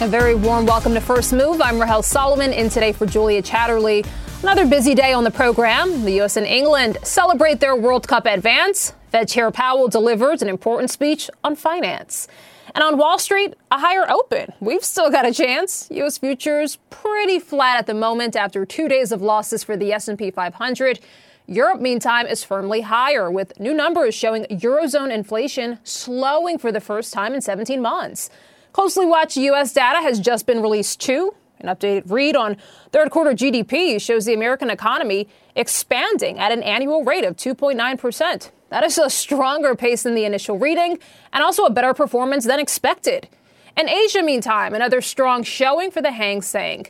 A very warm welcome to First Move. I'm Rahel Solomon in today for Julia Chatterley. Another busy day on the program. The U.S. and England celebrate their World Cup advance. Fed Chair Powell delivers an important speech on finance. And on Wall Street, a higher open. We've still got a chance. U.S. futures pretty flat at the moment after two days of losses for the S&P 500. Europe, meantime, is firmly higher, with new numbers showing Eurozone inflation slowing for the first time in 17 months. Closely watched U.S. data has just been released too. An updated read on third quarter GDP shows the American economy expanding at an annual rate of 2.9%. That is a stronger pace than the initial reading and also a better performance than expected. In Asia, meantime, another strong showing for the Hang Seng.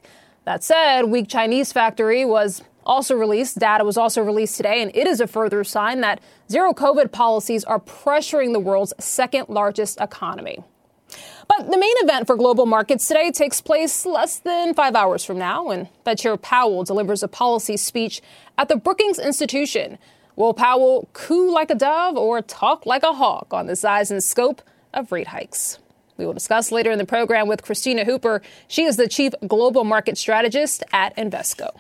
That said, weak Chinese factory was also released. Data was also released today, and it is a further sign that zero COVID policies are pressuring the world's second largest economy. But the main event for global markets today takes place less than five hours from now when Fed Chair Powell delivers a policy speech at the Brookings Institution. Will Powell coo like a dove or talk like a hawk on the size and scope of rate hikes? We will discuss later in the program with Kristina Hooper. She is the Chief Global Market Strategist at Invesco.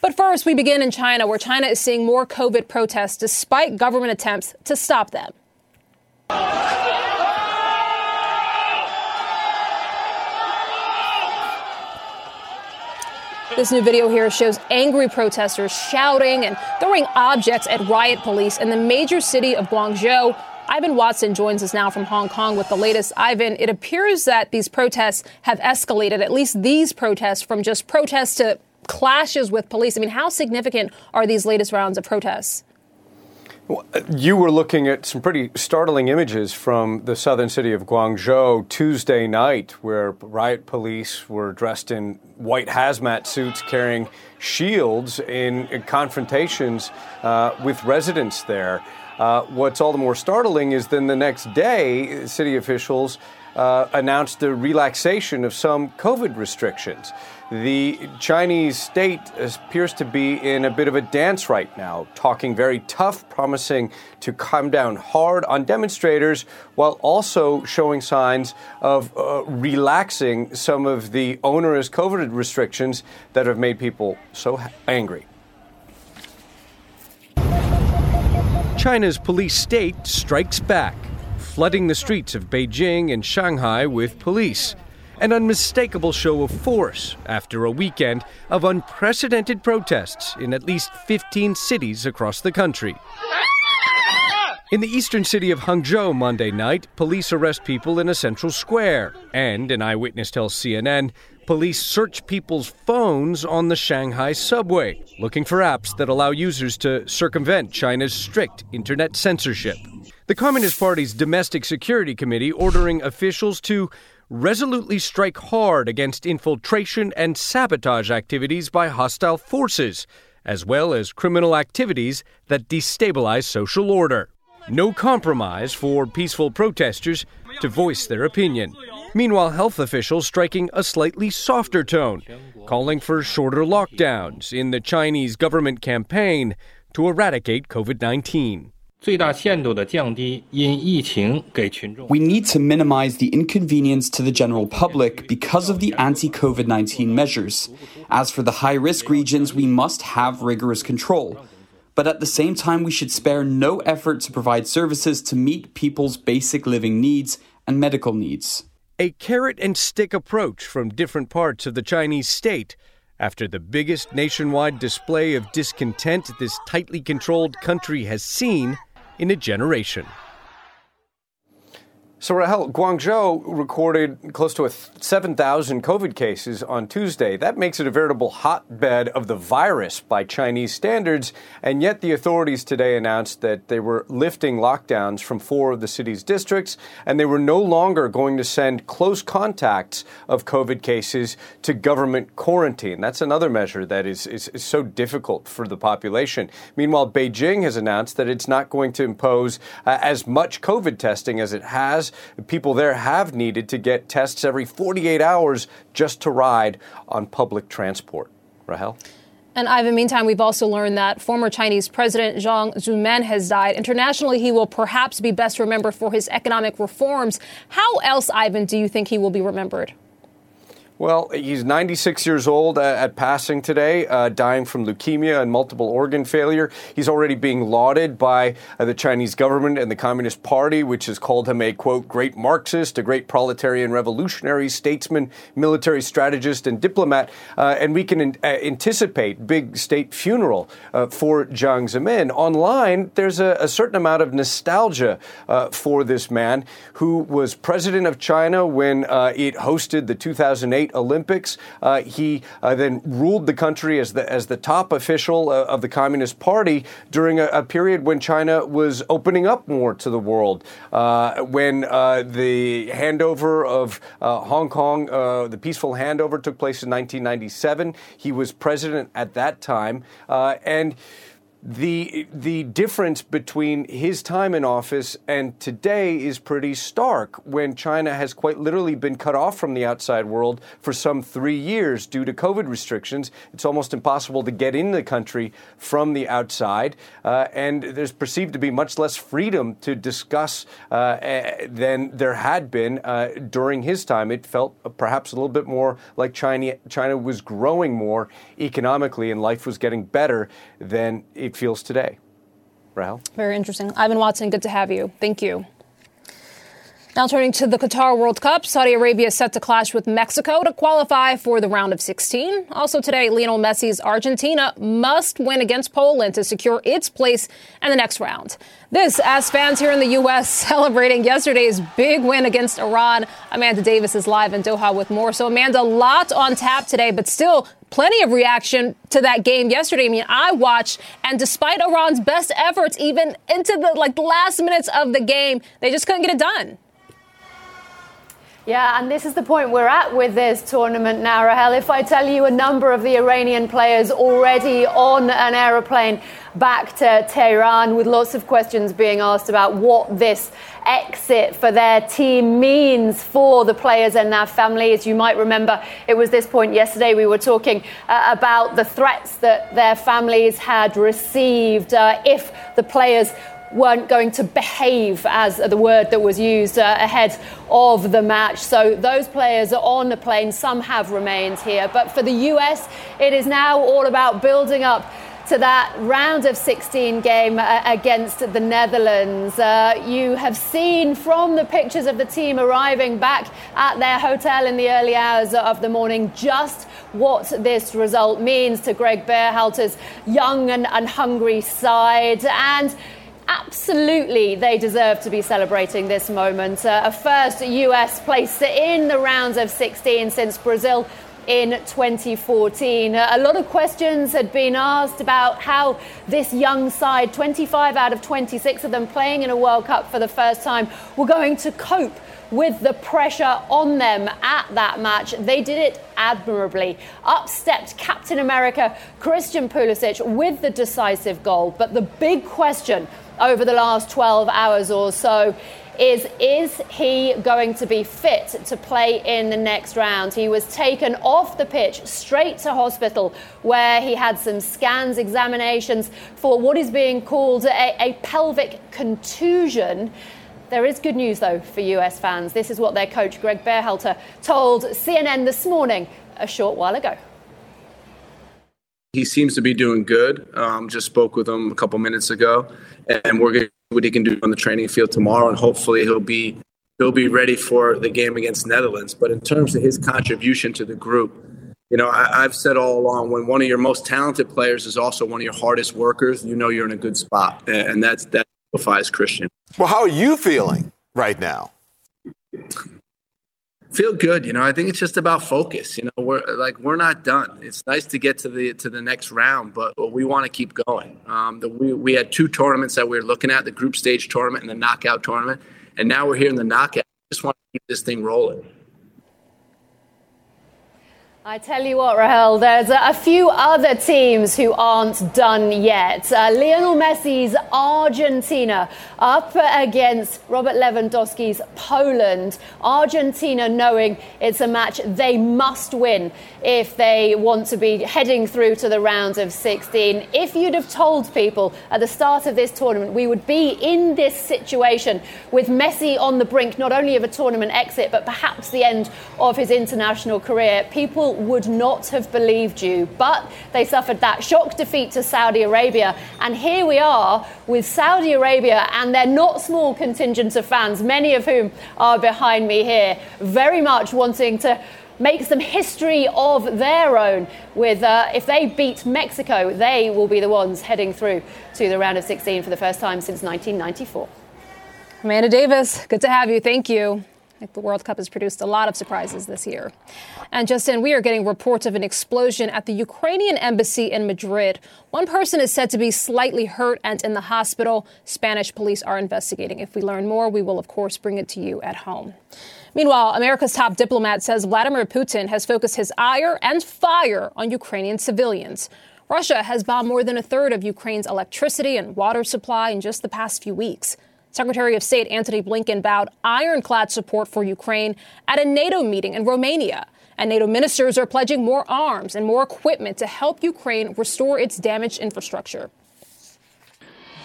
But first, we begin in China, where China is seeing more COVID protests despite government attempts to stop them. This new video here shows angry protesters shouting and throwing objects at riot police in the major city of Guangzhou. Ivan Watson joins us now from Hong Kong with the latest. Ivan, it appears that these protests have escalated, at least these protests, from just protests to clashes with police. I mean, how significant are these latest rounds of protests? You were looking at some pretty startling images from the southern city of Guangzhou Tuesday night, where riot police were dressed in white hazmat suits carrying shields in confrontations uh, with residents there. Uh, what's all the more startling is then the next day, city officials uh, announced the relaxation of some COVID restrictions. The Chinese state appears to be in a bit of a dance right now, talking very tough, promising to come down hard on demonstrators while also showing signs of uh, relaxing some of the onerous COVID restrictions that have made people so angry. China's police state strikes back, flooding the streets of Beijing and Shanghai with police an unmistakable show of force after a weekend of unprecedented protests in at least 15 cities across the country. In the eastern city of Hangzhou Monday night, police arrest people in a central square. And, an eyewitness tells CNN, police search people's phones on the Shanghai subway, looking for apps that allow users to circumvent China's strict internet censorship. The Communist Party's Domestic Security Committee ordering officials to resolutely strike hard against infiltration and sabotage activities by hostile forces, as well as criminal activities that destabilize social order. No compromise for peaceful protesters to voice their opinion. Meanwhile, health officials striking a slightly softer tone, calling for shorter lockdowns in the Chinese government campaign to eradicate COVID 19. We need to minimize the inconvenience to the general public because of the anti COVID 19 measures. As for the high risk regions, we must have rigorous control. But at the same time, we should spare no effort to provide services to meet people's basic living needs and medical needs. A carrot and stick approach from different parts of the Chinese state after the biggest nationwide display of discontent this tightly controlled country has seen in a generation. So, Rahel, Guangzhou recorded close to 7,000 COVID cases on Tuesday. That makes it a veritable hotbed of the virus by Chinese standards. And yet, the authorities today announced that they were lifting lockdowns from four of the city's districts, and they were no longer going to send close contacts of COVID cases to government quarantine. That's another measure that is, is, is so difficult for the population. Meanwhile, Beijing has announced that it's not going to impose uh, as much COVID testing as it has people there have needed to get tests every 48 hours just to ride on public transport. Rahel? And Ivan, meantime, we've also learned that former Chinese President Jiang Zemin has died. Internationally, he will perhaps be best remembered for his economic reforms. How else, Ivan, do you think he will be remembered? Well, he's 96 years old at passing today, uh, dying from leukemia and multiple organ failure. He's already being lauded by uh, the Chinese government and the Communist Party, which has called him a, quote, great Marxist, a great proletarian revolutionary, statesman, military strategist, and diplomat. Uh, and we can in- uh, anticipate big state funeral uh, for Jiang Zemin. Online, there's a, a certain amount of nostalgia uh, for this man who was president of China when it hosted the 2008 Olympics. Uh, he uh, then ruled the country as the as the top official uh, of the Communist Party during a, a, period when China was opening up more to the world. Uh, when uh, the handover of Hong Kong, the peaceful handover took place in 1997, he was president at that time, and the the difference between his time in office and today is pretty stark when China has quite literally been cut off from the outside world for some 3 years due to covid restrictions. It's almost impossible to get in the country from the outside uh, and there's perceived to be much less freedom to discuss uh, than there had been uh, during his time. It felt perhaps a little bit more like China China was growing more economically and life was getting better than it feels today. Rahel? Very interesting. Ivan Watson, good to have you. Thank you. Now turning to the Qatar World Cup, Saudi Arabia is set to clash with Mexico to qualify for the round of 16. Also today, Lionel Messi's Argentina must win against Poland to secure its place in the next round. This as fans here in the U.S. celebrating yesterday's big win against Iran. Amanda Davies is live in Doha with more. So Amanda, lot on tap today, but still plenty of reaction to that game yesterday. I mean, I watched, and despite Iran's best efforts, even into the like last minutes of the game, they just couldn't get it done. Yeah, and this is the point we're at with this tournament now, Rahel. If I tell you a number of the Iranian players already on an aeroplane back to Tehran, with lots of questions being asked about what this exit for their team means for the players and their families. You might remember it was this point yesterday we were talking uh, about the threats that their families had received uh, if the players weren't going to behave as the word that was used uh, ahead of the match. So those players are on the plane. Some have remained here. But for the US, it is now all about building up to that round of 16 game uh, against the Netherlands. Uh, you have seen from the pictures of the team arriving back at their hotel in the early hours of the morning just what this result means to Greg Berhalter's young and, and hungry side. And absolutely they deserve to be celebrating this moment. Uh, a first US place in the rounds of 16 since Brazil in 2014. Uh, a lot of questions had been asked about how this young side, 25 out of 26 of them playing in a World Cup for the first time, were going to cope with the pressure on them at that match. They did it admirably. Up stepped Captain America Christian Pulisic with the decisive goal. But the big question over the last 12 hours or so is is he going to be fit to play in the next round? He was taken off the pitch straight to hospital where he had some scans, examinations for what is being called a, a pelvic contusion. There is good news, though, for US fans. This is what their coach, Greg Berhalter, told CNN this morning a short while ago. He seems to be doing good. Um, just spoke with him a couple minutes ago, and we're going to see what he can do on the training field tomorrow, and hopefully he'll be he'll be ready for the game against Netherlands. But in terms of his contribution to the group, you know, I, have said all along when one of your most talented players is also one of your hardest workers, you know you're in a good spot, and that's that defies Christian. Well, how are you feeling right now? Feel good you know? I think it's just about focus you know? We're like we're not done. It's nice to get to the to the next round but we want to keep going. Um, the, we, we had two tournaments that we were looking at the group stage tournament and the knockout tournament and now we're here in the knockout. Just want to keep this thing rolling I tell you what, Rahel, there's a few other teams who aren't done yet. Uh, Lionel Messi's Argentina up against Robert Lewandowski's Poland. Argentina knowing it's a match they must win if they want to be heading through to the round of 16. If you'd have told people at the start of this tournament we would be in this situation with Messi on the brink not only of a tournament exit but perhaps the end of his international career, people would not have believed you. But they suffered that shock defeat to Saudi Arabia. And here we are with Saudi Arabia and their not small contingent of fans, many of whom are behind me here, very much wanting to make some history of their own. With uh, if they beat Mexico, they will be the ones heading through to the round of 16 for the first time since 1994. Amanda Davies, good to have you. Thank you. The World Cup has produced a lot of surprises this year. And Justin, we are getting reports of an explosion at the Ukrainian embassy in Madrid. One person is said to be slightly hurt and in the hospital. Spanish police are investigating. If we learn more, we will, of course, bring it to you at home. Meanwhile, America's top diplomat says Vladimir Putin has focused his ire and fire on Ukrainian civilians. Russia has bombed more than a third of Ukraine's electricity and water supply in just the past few weeks. Secretary of State Antony Blinken vowed ironclad support for Ukraine at a NATO meeting in Romania. And NATO ministers are pledging more arms and more equipment to help Ukraine restore its damaged infrastructure.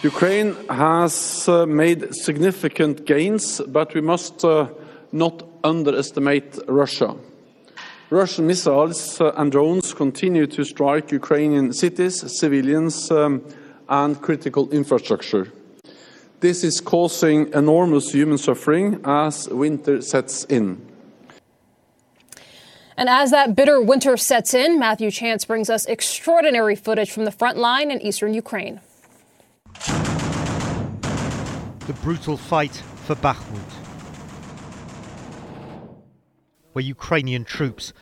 Ukraine has uh, made significant gains, but we must uh, not underestimate Russia. Russian missiles uh, and drones continue to strike Ukrainian cities, civilians, um, and critical infrastructure. This is causing enormous human suffering as winter sets in. And as that bitter winter sets in, Matthew Chance brings us extraordinary footage from the front line in eastern Ukraine. The brutal fight for Bakhmut, where Ukrainian troops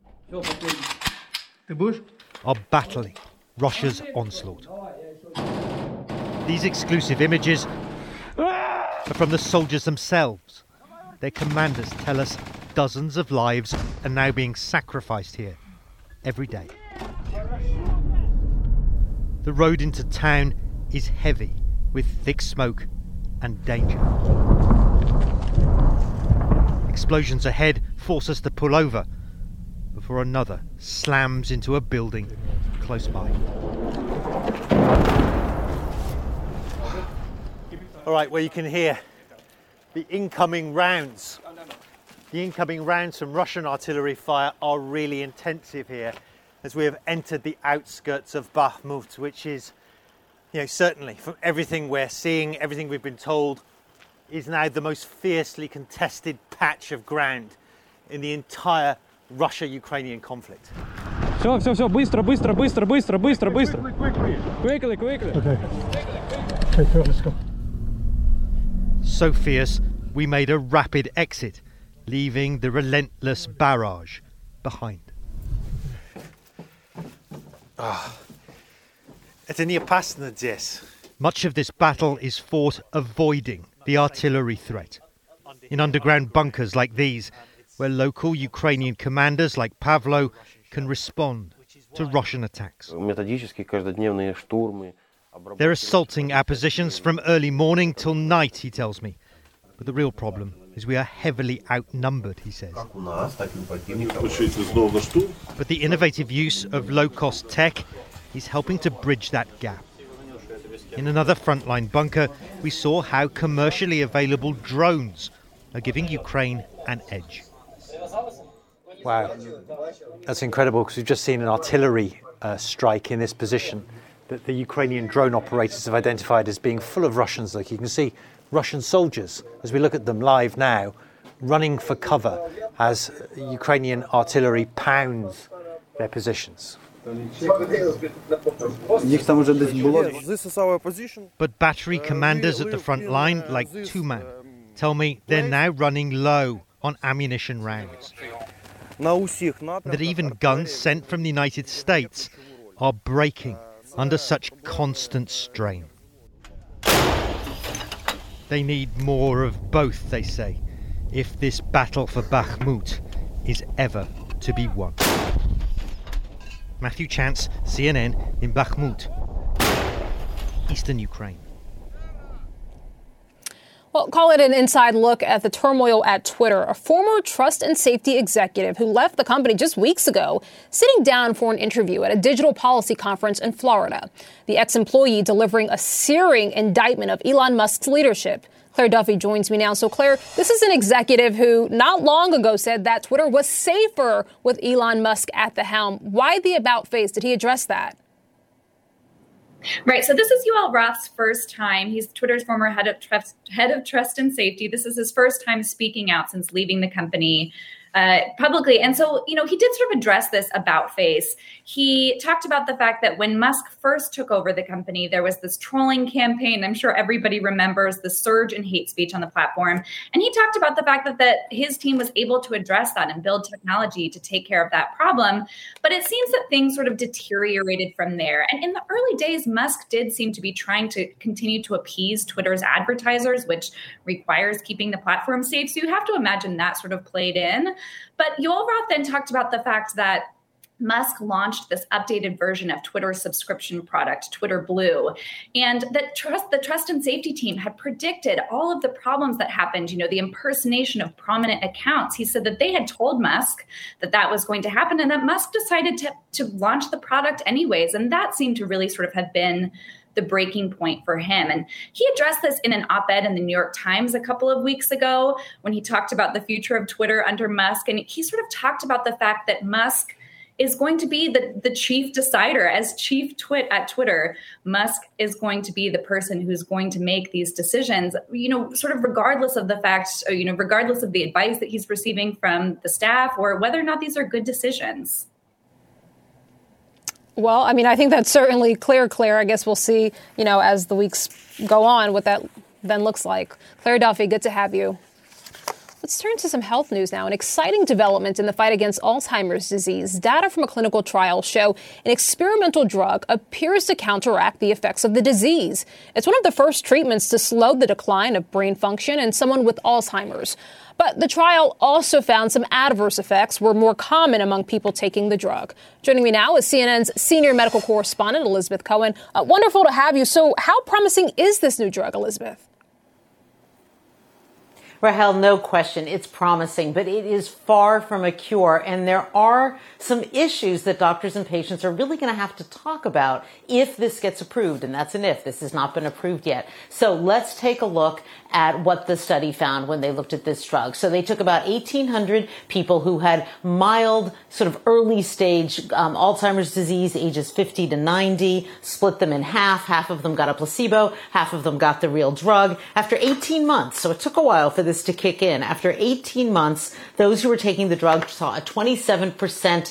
are battling Russia's onslaught. These exclusive images but from the soldiers themselves. Their commanders tell us dozens of lives are now being sacrificed here every day. The road into town is heavy with thick smoke and danger. Explosions ahead force us to pull over before another slams into a building close by. All right, well, you can hear the incoming rounds. The incoming rounds from Russian artillery fire are really intensive here as we have entered the outskirts of Bakhmut, which is, you know, certainly from everything we're seeing, everything we've been told, is now the most fiercely contested patch of ground in the entire Russia-Ukrainian conflict. Все, все, все, быстро, быстро, быстро, быстро, быстро, быстро. Quickly, quickly. Okay. Okay, let's go so fierce we made a rapid exit, leaving the relentless barrage behind. Ah, it's a near passing yes. Much of this battle is fought avoiding the artillery threat. In underground bunkers like these, where local Ukrainian commanders like Pavlo can respond to Russian attacks. They're assaulting our positions from early morning till night, he tells me. But the real problem is we are heavily outnumbered, he says. But the innovative use of low cost tech is helping to bridge that gap. In another frontline bunker, we saw how commercially available drones are giving Ukraine an edge. Wow, that's incredible because we've just seen an artillery uh, strike in this position that the Ukrainian drone operators have identified as being full of Russians. Like you can see Russian soldiers, as we look at them live now, running for cover as Ukrainian artillery pounds their positions. But battery commanders at the front line, like Tuman, tell me they're now running low on ammunition rounds. That even guns sent from the United States are breaking under such constant strain. They need more of both, they say, if this battle for Bakhmut is ever to be won. Matthew Chance, CNN, in Bakhmut, eastern Ukraine. Well, call it an inside look at the turmoil at Twitter. A former trust and safety executive who left the company just weeks ago, sitting down for an interview at a digital policy conference in Florida. The ex employee delivering a searing indictment of Elon Musk's leadership. Claire Duffy joins me now. So, Claire, this is an executive who not long ago said that Twitter was safer with Elon Musk at the helm. Why the about face? Did he address that? Right. So this is Yoel Roth's first time. He's Twitter's former head of trust, head of trust and safety. This is his first time speaking out since leaving the company uh, publicly. And so, you know, he did sort of address this about face. He talked about the fact that when Musk first took over the company, there was this trolling campaign. I'm sure everybody remembers the surge in hate speech on the platform. And he talked about the fact that, that his team was able to address that and build technology to take care of that problem. But it seems that things sort of deteriorated from there. And in the early days, Musk did seem to be trying to continue to appease Twitter's advertisers, which requires keeping the platform safe. So you have to imagine that sort of played in. But Yoel Roth then talked about the fact that Musk launched this updated version of Twitter's subscription product, Twitter Blue, and that trust the trust and safety team had predicted all of the problems that happened. You know, the impersonation of prominent accounts. He said that they had told Musk that that was going to happen, and that Musk decided to to launch the product anyways, and that seemed to really sort of have been the breaking point for him. And he addressed this in an op ed in the New York Times a couple of weeks ago when he talked about the future of Twitter under Musk. And he sort of talked about the fact that Musk is going to be the, the chief decider as chief twit at Twitter. Musk is going to be the person who's going to make these decisions, you know, sort of regardless of the fact, uh, you know, regardless of the advice that he's receiving from the staff or whether or not these are good decisions. Well, I mean, I think that's certainly clear, Claire. I guess we'll see, you know, as the weeks go on, what that then looks like. Claire Duffy, good to have you. Let's turn to some health news now. An exciting development in the fight against Alzheimer's disease. Data from a clinical trial show an experimental drug appears to counteract the effects of the disease. It's one of the first treatments to slow the decline of brain function in someone with Alzheimer's. But the trial also found some adverse effects were more common among people taking the drug. Joining me now is CNN's senior medical correspondent, Elizabeth Cohen. Uh, wonderful to have you. So, how promising is this new drug, Elizabeth? Rahel, no question, it's promising, but it is far from a cure. And there are some issues that doctors and patients are really going to have to talk about if this gets approved. And that's an if. This has not been approved yet. So let's take a look at what the study found when they looked at this drug. So they took about 1,800 people who had mild, sort of early stage um, Alzheimer's disease, ages 50 to 90, split them in half. Half of them got a placebo, half of them got the real drug. After 18 months, so it took a while for this to kick in. After 18 months, those who were taking the drug saw a 27%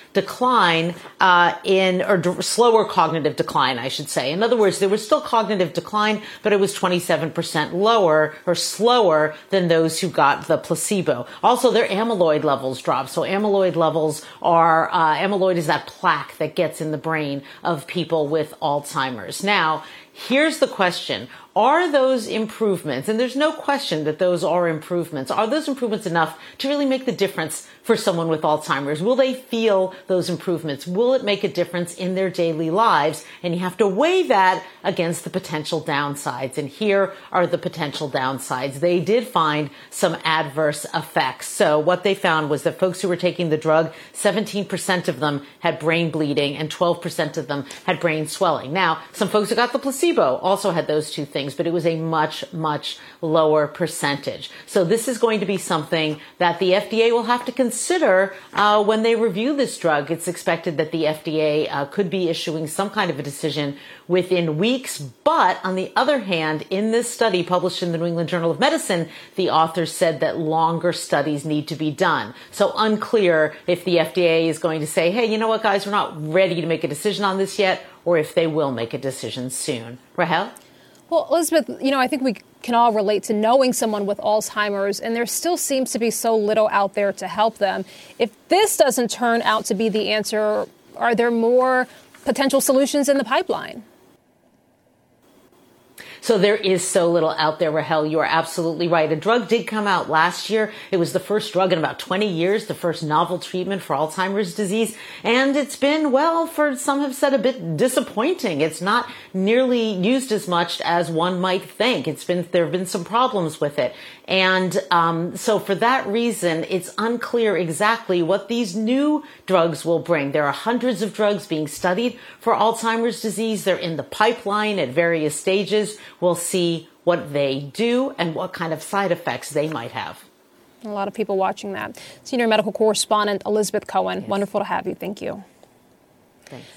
decline uh, in, or d- slower cognitive decline, I should say. In other words, there was still cognitive decline, but it was 27% lower or slower than those who got the placebo. Also, their amyloid levels dropped. So amyloid levels are, uh, amyloid is that plaque that gets in the brain of people with Alzheimer's. Now, here's the question. Are those improvements, and there's no question that those are improvements, are those improvements enough to really make the difference for someone with Alzheimer's? Will they feel those improvements? Will it make a difference in their daily lives? And you have to weigh that against the potential downsides. And here are the potential downsides. They did find some adverse effects. So what they found was that folks who were taking the drug, 17% of them had brain bleeding and 12% of them had brain swelling. Now, some folks who got the placebo also had those two things, but it was a much, much lower percentage. So this is going to be something that the FDA will have to consider uh, when they review this drug. It's expected that the FDA uh, could be issuing some kind of a decision within weeks. But on the other hand, in this study published in the New England Journal of Medicine, the authors said that longer studies need to be done. So unclear if the FDA is going to say, hey, you know what, guys, we're not ready to make a decision on this yet, or if they will make a decision soon. Rahel? Well, Elizabeth, you know, I think we can all relate to knowing someone with Alzheimer's, and there still seems to be so little out there to help them. If this doesn't turn out to be the answer, are there more potential solutions in the pipeline? So there is so little out there, Rahel. You are absolutely right. A drug did come out last year. It was the first drug in about 20 years, the first novel treatment for Alzheimer's disease. And it's been, well, for some have said a bit disappointing. It's not nearly used as much as one might think. It's been, there have been some problems with it. And um, so for that reason, it's unclear exactly what these new drugs will bring. There are hundreds of drugs being studied for Alzheimer's disease. They're in the pipeline at various stages. We'll see what they do and what kind of side effects they might have. A lot of people watching that. Senior medical correspondent Elizabeth Cohen, yes. wonderful to have you. Thank you. Thanks.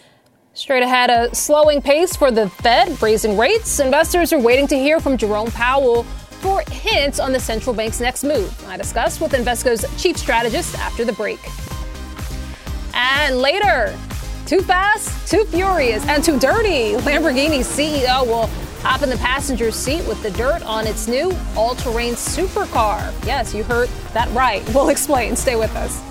Straight ahead, a slowing pace for the Fed, raising rates. Investors are waiting to hear from Jerome Powell for hints on the central bank's next move. I discuss with Invesco's chief strategist after the break. And later, too fast, too furious, and too dirty. Lamborghini CEO will hop in the passenger seat with the dirt on its new all terrain supercar. Yes, you heard that right. We'll explain. Stay with us.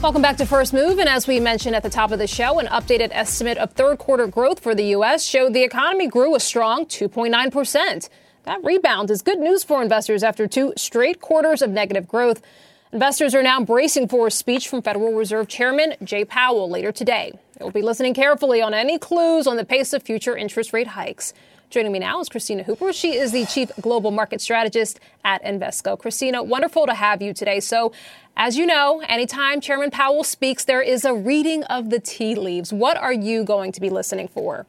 Welcome back to First Move. And as we mentioned at the top of the show, an updated estimate of third quarter growth for the U.S. showed the economy grew a strong 2.9%. That rebound is good news for investors after two straight quarters of negative growth. Investors are now bracing for a speech from Federal Reserve Chairman Jay Powell later today. They will be listening carefully on any clues on the pace of future interest rate hikes. Joining me now is Kristina Hooper. She is the Chief Global Market Strategist at Invesco. Kristina, wonderful to have you today. So, as you know, anytime Chairman Powell speaks, there is a reading of the tea leaves. What are you going to be listening for?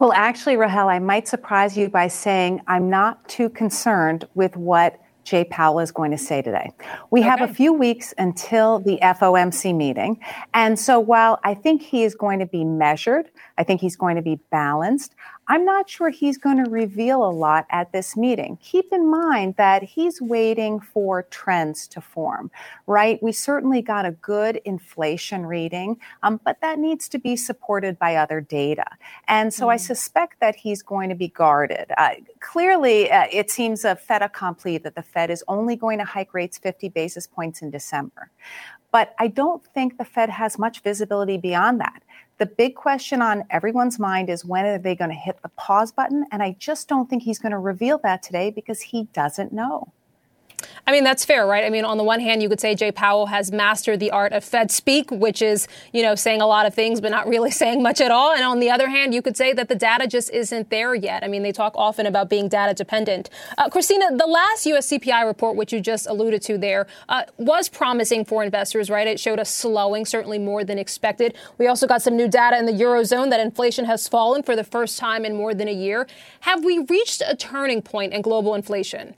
Well, actually, Rahel, I might surprise you by saying I'm not too concerned with what Jay Powell is going to say today. We okay. have a few weeks until the FOMC meeting. And so while I think he is going to be measured, I think he's going to be balanced, I'm not sure he's going to reveal a lot at this meeting. Keep in mind that he's waiting for trends to form, right? We certainly got a good inflation reading, um, but that needs to be supported by other data. And so mm. I suspect that he's going to be guarded. Uh, clearly, uh, it seems a fait accompli that the Fed is only going to hike rates 50 basis points in December. But I don't think the Fed has much visibility beyond that. The big question on everyone's mind is when are they going to hit the pause button? And I just don't think he's going to reveal that today because he doesn't know. I mean, that's fair, right? I mean, on the one hand, you could say Jay Powell has mastered the art of Fed speak, which is, you know, saying a lot of things, but not really saying much at all. And on the other hand, you could say that the data just isn't there yet. I mean, they talk often about being data dependent. Uh, Kristina, the last US CPI report, which you just alluded to there, uh, was promising for investors, right? It showed a slowing, certainly more than expected. We also got some new data in the Eurozone that inflation has fallen for the first time in more than a year. Have we reached a turning point in global inflation?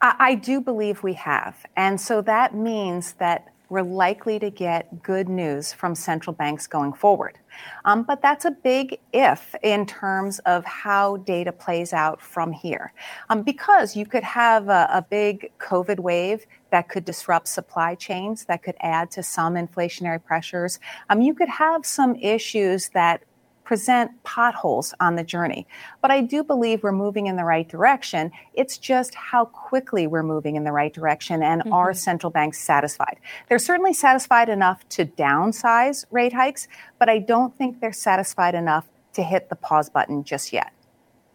I, do believe we have. And so that means that we're likely to get good news from central banks going forward. Um, but that's a big if in terms of how data plays out from here. Um, because you could have a, a, big COVID wave that could disrupt supply chains, that could add to some inflationary pressures. Um, you could have some issues that present potholes on the journey. But I do believe we're moving in the right direction. It's just how quickly we're moving in the right direction and mm-hmm. are central banks satisfied? They're certainly satisfied enough to downsize rate hikes, but I don't think they're satisfied enough to hit the pause button just yet.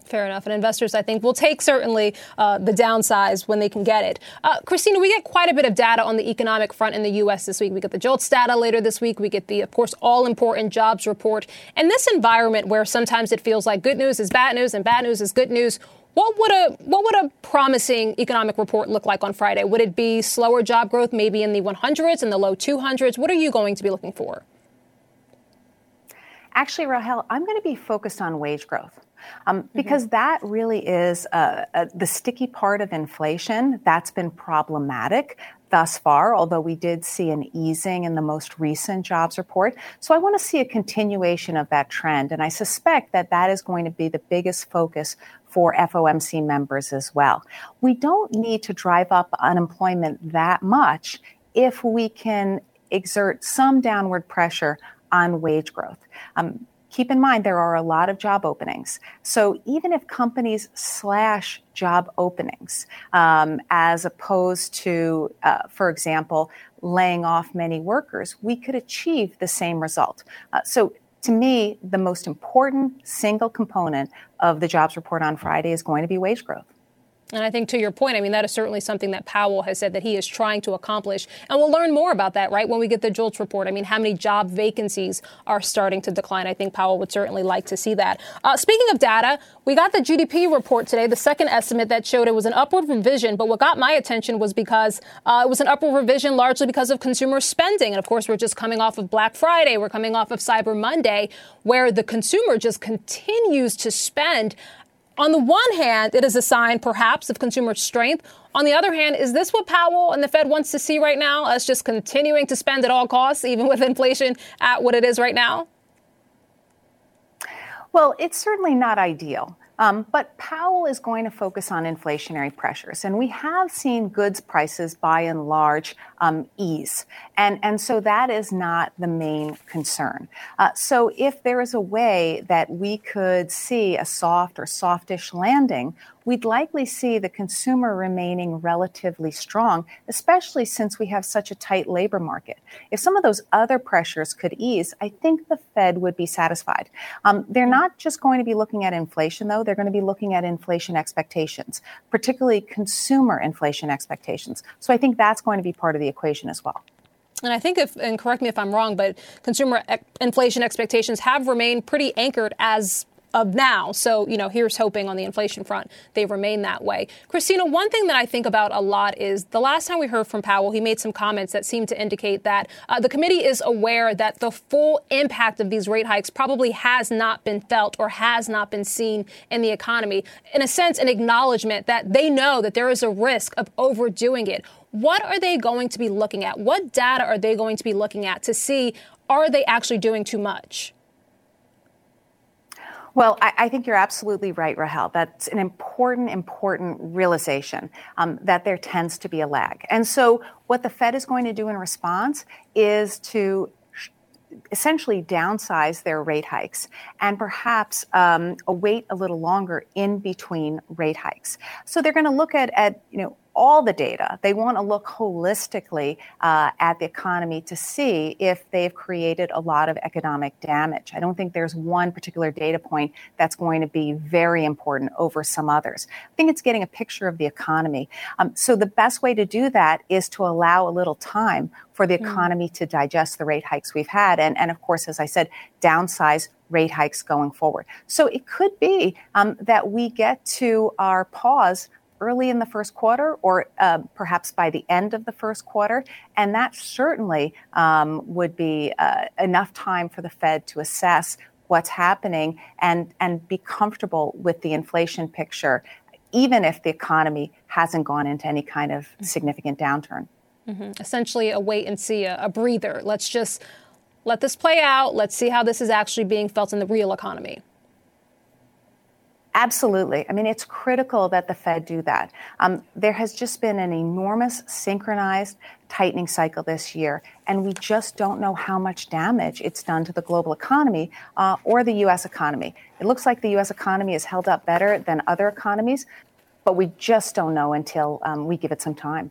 Fair enough. And investors, I think, will take certainly uh, the downsize when they can get it. Uh, Kristina, we get quite a bit of data on the economic front in the U.S. this week. We get the JOLTS data later this week. We get the, of course, all important jobs report. And this environment where sometimes it feels like good news is bad news and bad news is good news. What would a what would a promising economic report look like on Friday? Would it be slower job growth, maybe in the 100s and the low 200s? What are you going to be looking for? Actually, Rahel, I'm going to be focused on wage growth. Um, mm-hmm. because that really is uh, uh, the sticky part of inflation that's been problematic thus far, although we did see an easing in the most recent jobs report. So I want to see a continuation of that trend. And I suspect that that is going to be the biggest focus for FOMC members as well. We don't need to drive up unemployment that much if we can exert some downward pressure on wage growth. Um, keep in mind there are a lot of job openings. So even if companies slash job openings, um, as opposed to, uh, for example, laying off many workers, we could achieve the same result. Uh, so to me, the most important single component of the jobs report on Friday is going to be wage growth. And I think to your point, I mean, that is certainly something that Powell has said that he is trying to accomplish. And we'll learn more about that, right, when we get the JOLTS report. I mean, how many job vacancies are starting to decline? I think Powell would certainly like to see that. Uh, speaking of data, we got the GDP report today, the second estimate that showed it was an upward revision. But what got my attention was because uh, it was an upward revision largely because of consumer spending. And of course, we're just coming off of Black Friday, we're coming off of Cyber Monday, where the consumer just continues to spend. On the one hand, it is a sign perhaps of consumer strength. On the other hand, is this what Powell and the Fed wants to see right now? Us just continuing to spend at all costs, even with inflation at what it is right now? Well, it's certainly not ideal. Um, but Powell is going to focus on inflationary pressures. And we have seen goods prices by and large um, ease. And, and so that is not the main concern. Uh, so if there is a way that we could see a soft or softish landing, we'd likely see the consumer remaining relatively strong, especially since we have such a tight labor market. If some of those other pressures could ease, I think the Fed would be satisfied. Um, they're not just going to be looking at inflation, though, they're going to be looking at inflation expectations, particularly consumer inflation expectations. So I think that's going to be part of the equation as well. And I think if, and correct me if I'm wrong, but consumer inflation expectations have remained pretty anchored as of now. So, you know, here's hoping on the inflation front they remain that way. Kristina, one thing that I think about a lot is the last time we heard from Powell, he made some comments that seemed to indicate that uh, the committee is aware that the full impact of these rate hikes probably has not been felt or has not been seen in the economy. In a sense, an acknowledgement that they know that there is a risk of overdoing it. What are they going to be looking at? What data are they going to be looking at to see are they actually doing too much? Well, I, I, think you're absolutely right, Rahel. That's an important, important realization um, that there tends to be a lag. And so, what the Fed is going to do in response is to essentially downsize their rate hikes and perhaps um, await a little longer in between rate hikes. So they're going to look at, at you know all the data. They want to look holistically uh, at the economy to see if they've created a lot of economic damage. I don't think there's one particular data point that's going to be very important over some others. I think it's getting a picture of the economy. Um, so the best way to do that is to allow a little time for the hmm. economy to digest the rate hikes we've had. And, and of course, as I said, downsize rate hikes going forward. So it could be um, that we get to our pause early in the first quarter or uh, perhaps by the end of the first quarter. And that certainly um, would be uh, enough time for the Fed to assess what's happening and, and be comfortable with the inflation picture, even if the economy hasn't gone into any kind of significant downturn. Mm-hmm. Essentially, a wait and see, a, a breather. Let's just let this play out. Let's see how this is actually being felt in the real economy. Absolutely. I mean, it's critical that the Fed do that. Um, there has just been an enormous synchronized tightening cycle this year, and we just don't know how much damage it's done to the global economy uh, or the U.S. economy. It looks like the U.S. economy is held up better than other economies, but we just don't know until um, we give it some time.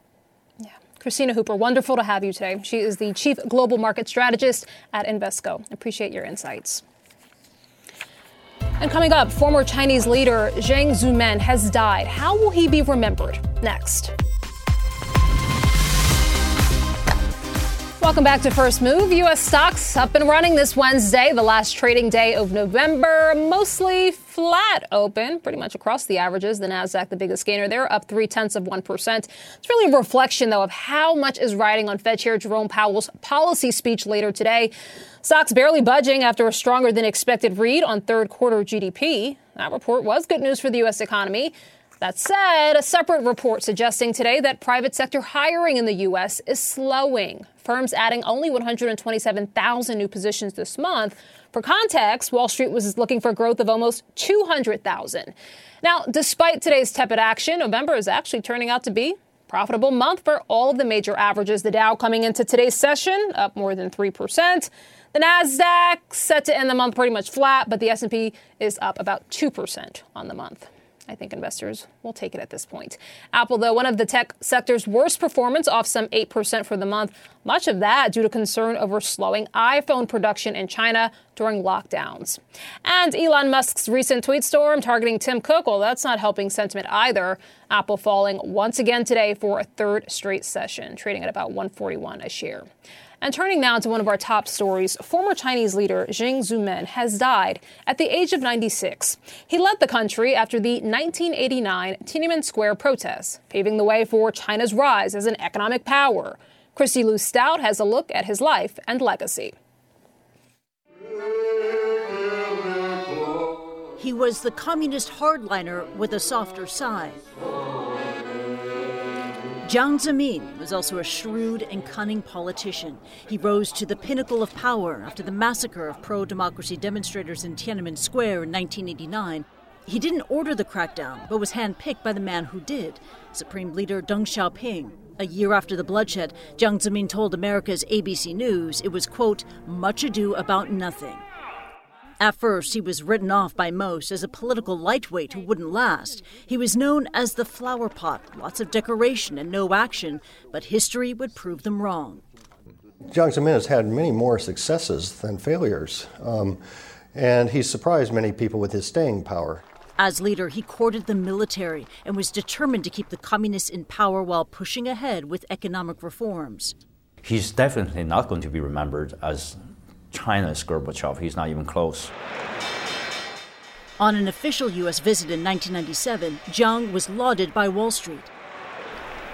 Yeah. Kristina Hooper, wonderful to have you today. She is the Chief Global Market Strategist at Invesco. Appreciate your insights. And coming up, former Chinese leader Jiang Zemin has died. How will he be remembered? Next. Welcome back to First Move. U.S. stocks up and running this Wednesday, the last trading day of November, mostly flat open, pretty much across the averages. The Nasdaq, the biggest gainer, they're up three tenths of one percent. It's really a reflection, though, of how much is riding on Fed Chair Jerome Powell's policy speech later today. Stocks barely budging after a stronger than expected read on third quarter GDP. That report was good news for the U.S. economy. That said, a separate report suggesting today that private sector hiring in the U.S. is slowing. Firms adding only 127,000 new positions this month. For context, Wall Street was looking for growth of almost 200,000. Now, despite today's tepid action, November is actually turning out to be a Profitable month for all of the major averages. The Dow coming into today's session up more than 3%. The Nasdaq set to end the month pretty much flat, but the S&P is up about 2% on the month. I think investors will take it at this point. Apple, though, one of the tech sector's worst performance, off some 8% for the month. Much of that due to concern over slowing iPhone production in China during lockdowns. And Elon Musk's recent tweet storm targeting Tim Cook, well, that's not helping sentiment either. Apple falling once again today for a third straight session, trading at about 141 a share. And turning now to one of our top stories, former Chinese leader Jiang Zemin has died at the age of 96. He led the country after the 1989 Tiananmen Square protests, paving the way for China's rise as an economic power. Kristie Lu Stout has a look at his life and legacy. He was the communist hardliner with a softer side. Jiang Zemin was also a shrewd and cunning politician. He rose to the pinnacle of power after the massacre of pro democracy demonstrators in Tiananmen Square in 1989. He didn't order the crackdown, but was handpicked by the man who did, Supreme Leader Deng Xiaoping. A year after the bloodshed, Jiang Zemin told America's ABC News it was, quote, much ado about nothing. At first, he was written off by most as a political lightweight who wouldn't last. He was known as the flower pot, lots of decoration and no action, but history would prove them wrong. Jiang Zemin has had many more successes than failures, um, and he surprised many people with his staying power. As leader, he courted the military and was determined to keep the communists in power while pushing ahead with economic reforms. He's definitely not going to be remembered as China's Gorbachev. He's not even close. On an official U.S. visit in 1997, Jiang was lauded by Wall Street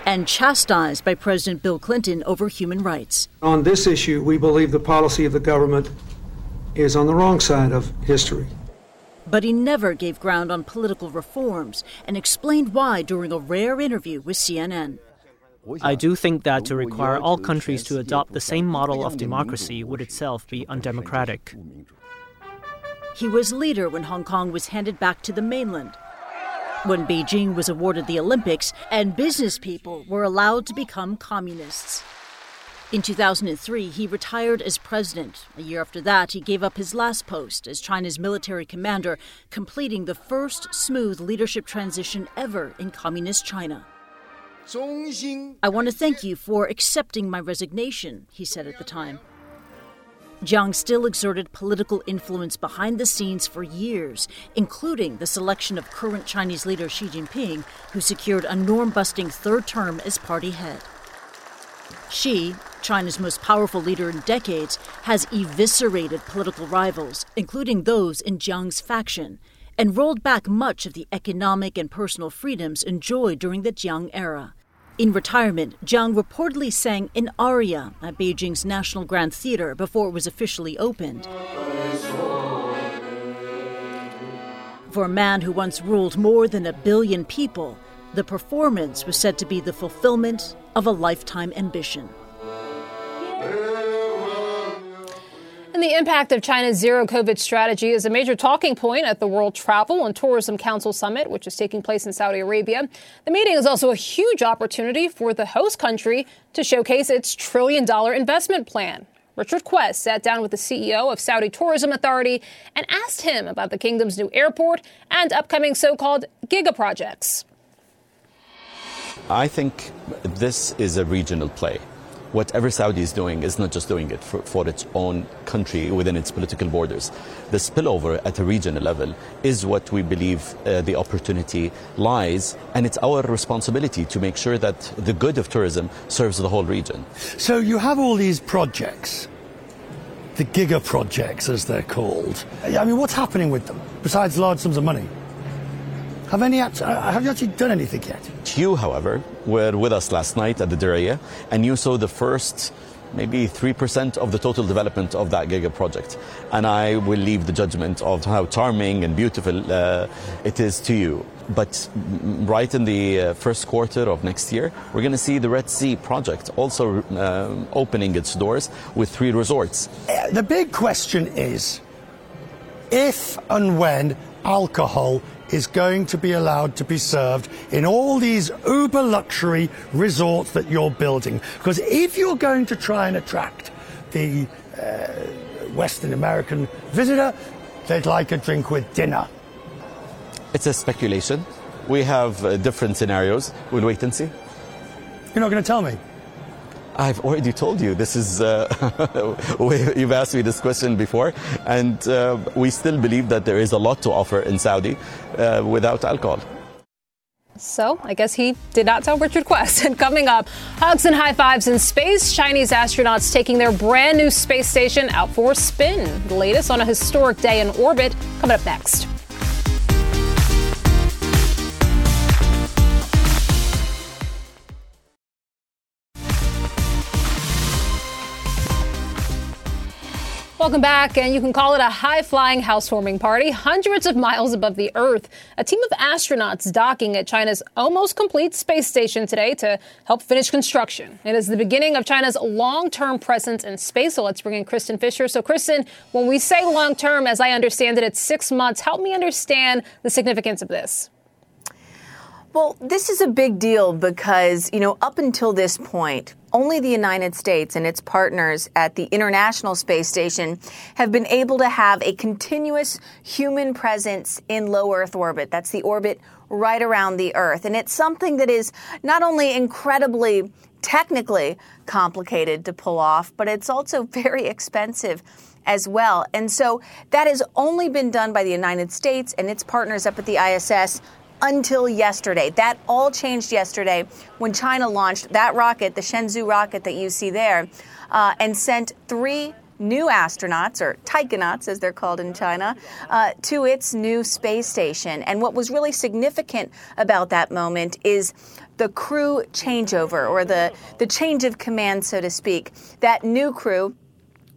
and chastised by President Bill Clinton over human rights. On this issue, we believe the policy of the government is on the wrong side of history. But he never gave ground on political reforms and explained why during a rare interview with CNN. I do think that to require all countries to adopt the same model of democracy would itself be undemocratic. He was leader when Hong Kong was handed back to the mainland, when Beijing was awarded the Olympics, and business people were allowed to become communists. In 2003, he retired as president. A year after that, he gave up his last post as China's military commander, completing the first smooth leadership transition ever in communist China. I want to thank you for accepting my resignation, he said at the time. Jiang still exerted political influence behind the scenes for years, including the selection of current Chinese leader Xi Jinping, who secured a norm busting third term as party head. Xi, China's most powerful leader in decades, has eviscerated political rivals, including those in Jiang's faction, and rolled back much of the economic and personal freedoms enjoyed during the Jiang era. In retirement, Jiang reportedly sang an aria at Beijing's National Grand Theater before it was officially opened. For a man who once ruled more than a billion people, the performance was said to be the fulfillment of a lifetime ambition. And the impact of China's zero COVID strategy is a major talking point at the World Travel and Tourism Council Summit, which is taking place in Saudi Arabia. The meeting is also a huge opportunity for the host country to showcase its trillion dollar investment plan. Richard Quest sat down with the CEO of Saudi Tourism Authority and asked him about the kingdom's new airport and upcoming so called giga projects. I think this is a regional play whatever Saudi is doing is not just doing it for, for, its own country within its political borders. The spillover at a regional level is what we believe uh, the opportunity lies, and it's our responsibility to make sure that the good of tourism serves the whole region. So you have all these projects. The giga projects, as they're called. I mean, what's happening with them besides large sums of money? Have, any, uh, have you actually done anything yet? You, however, were with us last night at the Diriyah, and you saw the first maybe 3% of the total development of that giga project. And I will leave the judgment of how charming and beautiful uh, it is to you. But right in the uh, first quarter of next year, we're going to see the Red Sea project also uh, opening its doors with three resorts. Uh, the big question is if and when alcohol is going to be allowed to be served in all these uber luxury resorts that you're building. Because if you're going to try and attract the uh, Western American visitor, they'd like a drink with dinner. It's a speculation. We have uh, different scenarios. We'll wait and see. You're not going to tell me? I've already told you. This is, uh, you've asked me this question before, and uh, we still believe that there is a lot to offer in Saudi uh, without alcohol. So, I guess he did not tell Richard Quest. And coming up, hugs and high fives in space. Chinese astronauts taking their brand new space station out for a spin. The latest on a historic day in orbit coming up next. Welcome back, and you can call it a high flying housewarming party, hundreds of miles above the Earth. A team of astronauts docking at China's almost complete space station today to help finish construction. It is the beginning of China's long term presence in space. So let's bring in Kristin Fisher. So, Kristin, when we say long term, as I understand it, it's six months. Help me understand the significance of this. Well, this is a big deal because, you know, up until this point, only the United States and its partners at the International Space Station have been able to have a continuous human presence in low Earth orbit. That's the orbit right around the Earth. And it's something that is not only incredibly technically complicated to pull off, but it's also very expensive as well. And so that has only been done by the United States and its partners up at the ISS until yesterday. That all changed yesterday when China launched that rocket, the Shenzhou rocket that you see there, uh, and sent three new astronauts, or taikonauts as they're called in China, uh, to its new space station. And what was really significant about that moment is the crew changeover, or the, the change of command, so to speak. That new crew,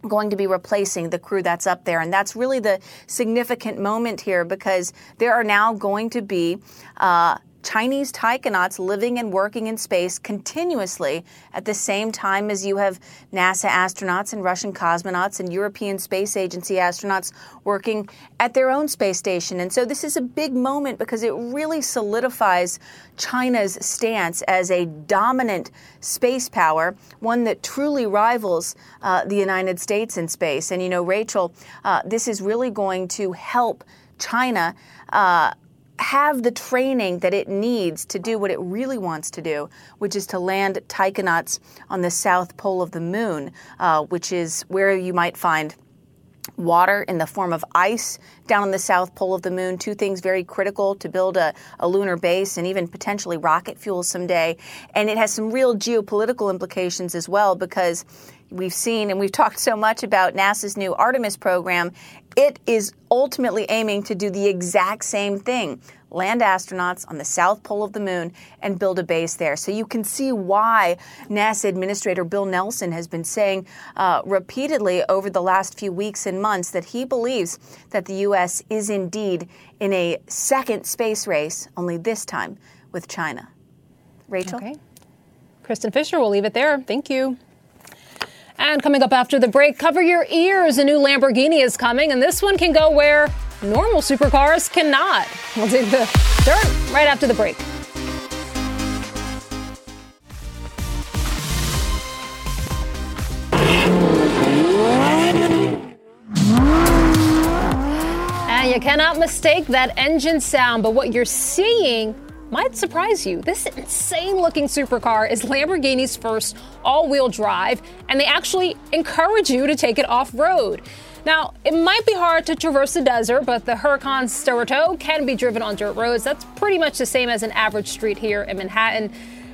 going to be replacing the crew that's up there. And that's really the significant moment here because there are now going to be uh, Chinese taikonauts living and working in space continuously at the same time as you have NASA astronauts and Russian cosmonauts and European Space Agency astronauts working at their own space station. And so this is a big moment because it really solidifies China's stance as a dominant space power, one that truly rivals uh, the United States in space. And you know, Rahel, uh, this is really going to help China. Uh, have the training that it needs to do what it really wants to do, which is to land taikonauts on the south pole of the moon, uh, which is where you might find water in the form of ice down on the south pole of the moon. Two things very critical to build a, a, lunar base and even potentially rocket fuel someday. And it has some real geopolitical implications as well because we've seen and we've talked so much about NASA's new Artemis program. It is ultimately aiming to do the exact same thing land astronauts on the south pole of the moon and build a base there. So you can see why NASA Administrator Bill Nelson has been saying uh, repeatedly over the last few weeks and months that he believes that the U.S. is indeed in a second space race, only this time with China. Rahel? Okay. Kristin Fisher, we'll leave it there. Thank you. And coming up after the break, cover your ears. A new Lamborghini is coming, and this one can go where normal supercars cannot. We'll take the dirt right after the break. And you cannot mistake that engine sound, but what you're seeing might surprise you. This insane looking supercar is Lamborghini's first all wheel drive, and they actually encourage you to take it off road. Now, it might be hard to traverse the desert, but the Huracan Sterrato can be driven on dirt roads. That's pretty much the same as an average street here in Manhattan.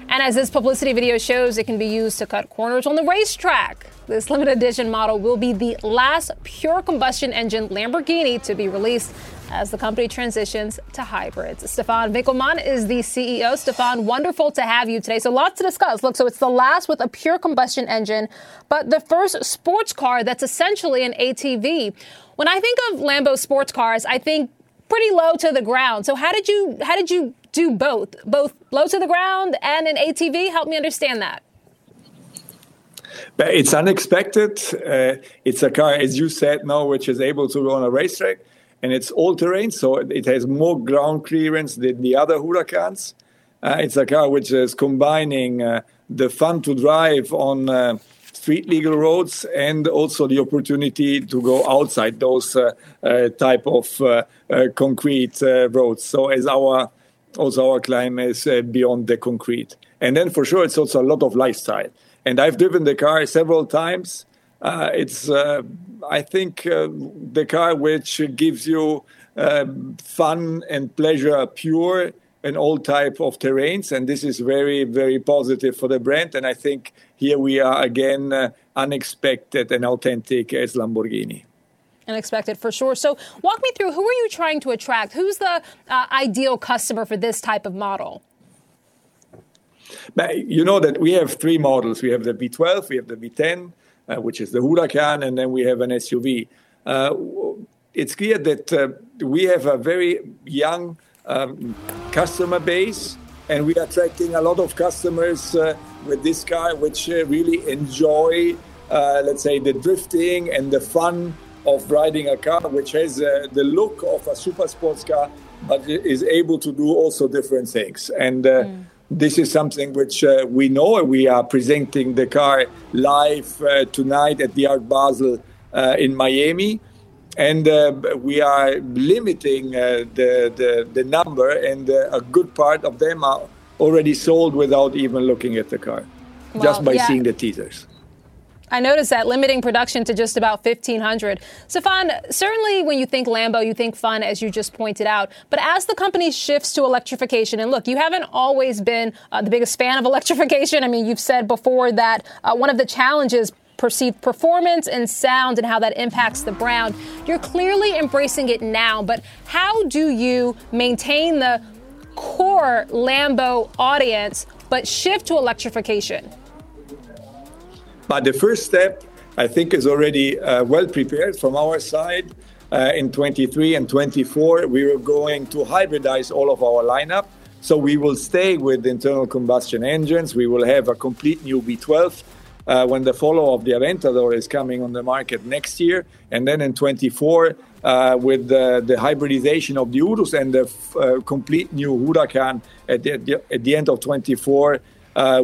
And as this publicity video shows, it can be used to cut corners on the racetrack. This limited edition model will be the last pure combustion engine Lamborghini to be released as the company transitions to hybrids. Stephan Winkelmann is the CEO. Stephan, wonderful to have you today. So, lots to discuss. Look, so it's the last with a pure combustion engine, but the first sports car that's essentially an ATV. When I think of Lambo sports cars, I think pretty low to the ground. So, how did you how did you do both, both low to the ground and an ATV? Help me understand that. But it's unexpected. Uh, it's a car, as you said, now which is able to go on a racetrack and it's all terrain, so it has more ground clearance than the other Huracans. Uh, it's a car which is combining uh, the fun to drive on uh, street legal roads and also the opportunity to go outside those uh, uh, type of uh, concrete roads. So as our also our climb is beyond the concrete, and then for sure it's also a lot of lifestyle. And I've driven the car several times. it's I think the car which gives you um, fun and pleasure pure in all type of terrains, and this is very, very positive for the brand. And I think here we are again uh, unexpected and authentic as Lamborghini. Unexpected for sure. So, walk me through who are you trying to attract? Who's the uh, ideal customer for this type of model? But you know that we have three models. We have the V12, we have the V10, uh, which is the Huracan, and then we have an SUV. Uh, it's clear that uh, we have a very young um, customer base, and we are attracting a lot of customers uh, with this car, which uh, really enjoy, uh, let's say, the drifting and the fun of riding a car, which has the look of a super sports car, but is able to do also different things. And mm. This is something which uh, we know. We are presenting the car live tonight at the Art Basel in Miami and uh, we are limiting uh, the, the, the number, and uh, a good part of them are already sold without even looking at the car, well, just by yeah. seeing the teasers. I noticed that limiting production to just about 1,500. Stephan, certainly when you think Lambo, you think fun, as you just pointed out. But as the company shifts to electrification, and look, you haven't always been uh, the biggest fan of electrification. I mean, you've said before that uh, one of the challenges perceived performance and sound and how that impacts the brand. You're clearly embracing it now, but how do you maintain the core Lambo audience but shift to electrification? But the first step, I think, is already uh, well prepared from our side. Uh, in 23 and 24, we are going to hybridize all of our lineup. So we will stay with internal combustion engines. We will have a complete new V12 uh, when the follow of the Aventador is coming on the market next year, and then in 24 uh, with the, the, hybridization of the Urus and the f- uh, complete new Huracan at the, at the end of 24, uh,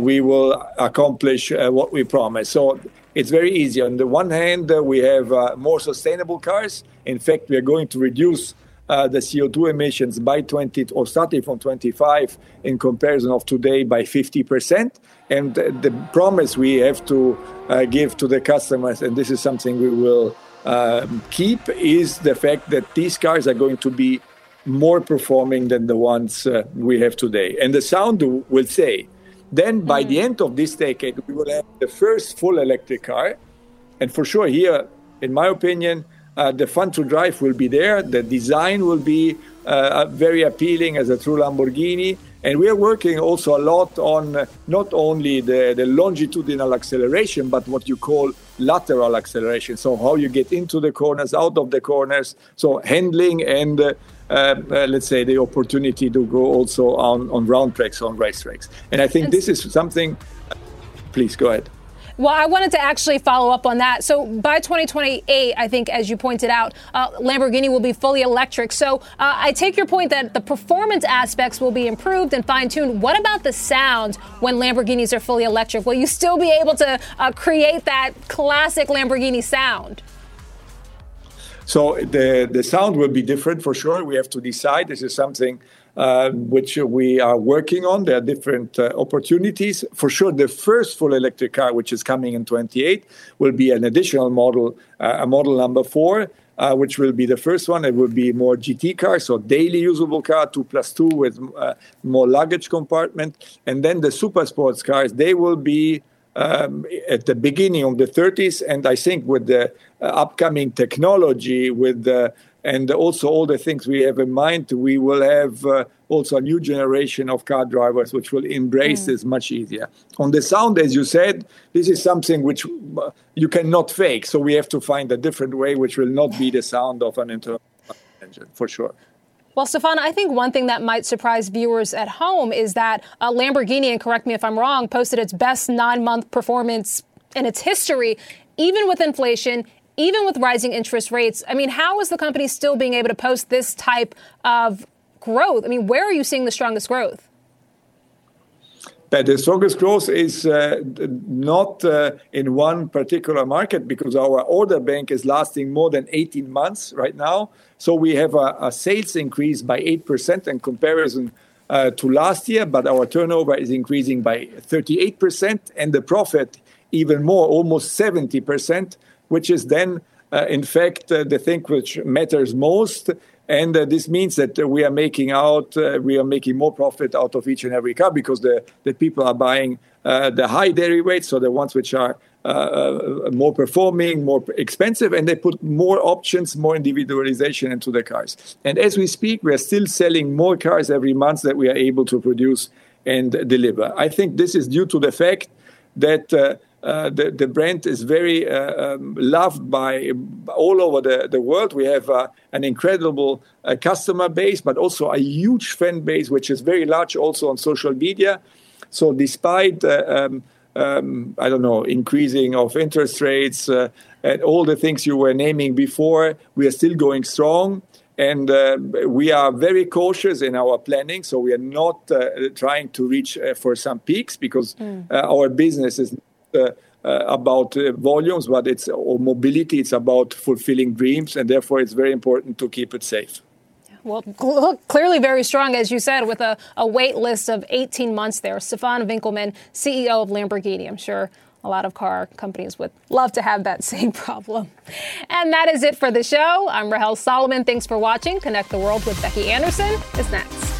we will accomplish uh, what we promised. So it's very easy. On the one hand, uh, we have more sustainable cars. In fact, we are going to reduce uh, the CO2 emissions by 20 or starting from 25 in comparison of today by 50%. And the promise we have to uh, give to the customers, and this is something we will uh, keep, is the fact that these cars are going to be more performing than the ones uh, we have today. And the sound will say. Then by mm. the end of this decade, we will have the first full electric car. And for sure, here, in my opinion, uh, the fun to drive will be there. The design will be uh, very appealing as a true Lamborghini. And we are working also a lot on uh, not only the, the longitudinal acceleration, but what you call lateral acceleration. So, how you get into the corners, out of the corners. So, handling and uh, uh, let's say the opportunity to go also on, on round tracks, on race tracks. And I think this is something. Please go ahead. Well, I wanted to actually follow up on that. So by 2028, I think, as you pointed out, uh, Lamborghini will be fully electric. So uh, I take your point that the performance aspects will be improved and fine tuned. What about the sound when Lamborghinis are fully electric? Will you still be able to uh, create that classic Lamborghini sound? So the the sound will be different for sure. We have to decide. This is something uh, which we are working on. There are different uh, opportunities. For sure, the first full electric car, which is coming in 28, will be an additional model, uh, a model number four. Uh, which will be the first one. It will be more GT car, so daily usable car, two plus two with uh, more luggage compartment. And then the super sports cars, they will be um, at the beginning of the 30s. And I think with the uh, upcoming technology, with the and also all the things we have in mind, we will have uh, also a new generation of car drivers which will embrace mm. this much easier. On the sound, as you said, this is something which uh, you cannot fake. So we have to find a different way which will not be the sound of an internal engine, for sure. Well, Stephan, I think one thing that might surprise viewers at home is that uh, Lamborghini, and correct me if I'm wrong, posted its best nine month performance in its history, even with inflation, even with rising interest rates. I mean, how is the company still being able to post this type of growth? I mean, where are you seeing the strongest growth? But the strongest growth is uh, not uh, in one particular market because our order bank is lasting more than 18 months right now. So we have a, sales increase by 8% in comparison uh, to last year, but our turnover is increasing by 38% and the profit even more, almost 70%, which is then, in fact, the thing which matters most and uh, this means that uh, we are making out, uh, we are making more profit out of each and every car because the, the people are buying uh, the high dairy weights, so the ones which are uh, uh, more performing, more expensive, and they put more options, more individualization into the cars. And as we speak, we are still selling more cars every month that we are able to produce and deliver. I think this is due to the fact that uh, the, the brand is very uh, um, loved by all over the, the world. We have uh, an incredible uh, customer base, but also a huge fan base, which is very large also on social media. So, despite uh, um, um, I don't know, increasing of interest rates uh, and all the things you were naming before, we are still going strong. And uh, we are very cautious in our planning. So we are not uh, trying to reach for some peaks because mm. our business is about uh, volumes, but it's or mobility. It's about fulfilling dreams, and therefore it's very important to keep it safe. Well, clearly very strong, as you said, with a, a wait list of 18 months there. Stephan Winkelmann, CEO of Lamborghini. I'm sure a lot of car companies would love to have that same problem. And that is it for the show. I'm Rahel Solomon. Thanks for watching. Connect the World with Becky Anderson is next.